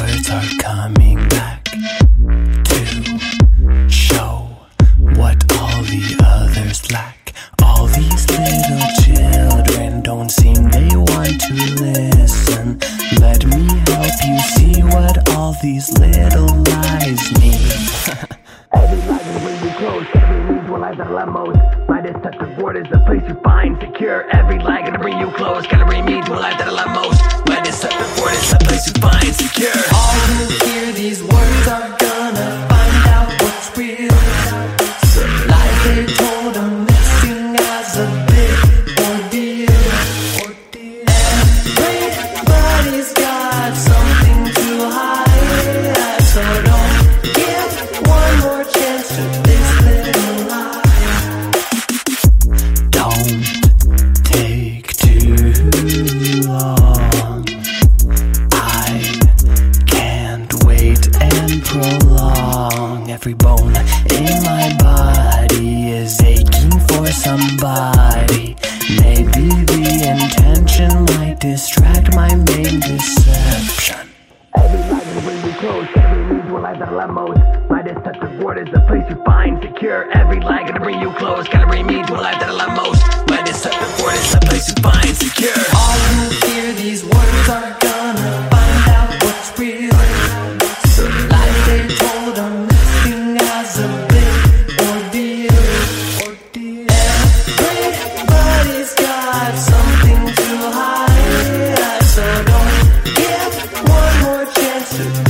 words are coming back to show what all the others lack. All these little children don't seem they want to listen. Let me help you see what all these little lies mean. Every lie gonna bring you close. Every need to a life that'll love most. My deceptive word is the place you find secure. Every lie gonna bring you close. Gonna bring me to a life that I love most. My deceptive word is the place you find secure. Every bone in my body is aching for somebody. Maybe the intention might distract my main deception. Every gonna bring you close. Every need to a life that'll love most. My deceptive word is the place you find secure. Every lie gonna bring you close. Gonna bring me to a life that'll love most. My deceptive word is the place you find secure. Massive.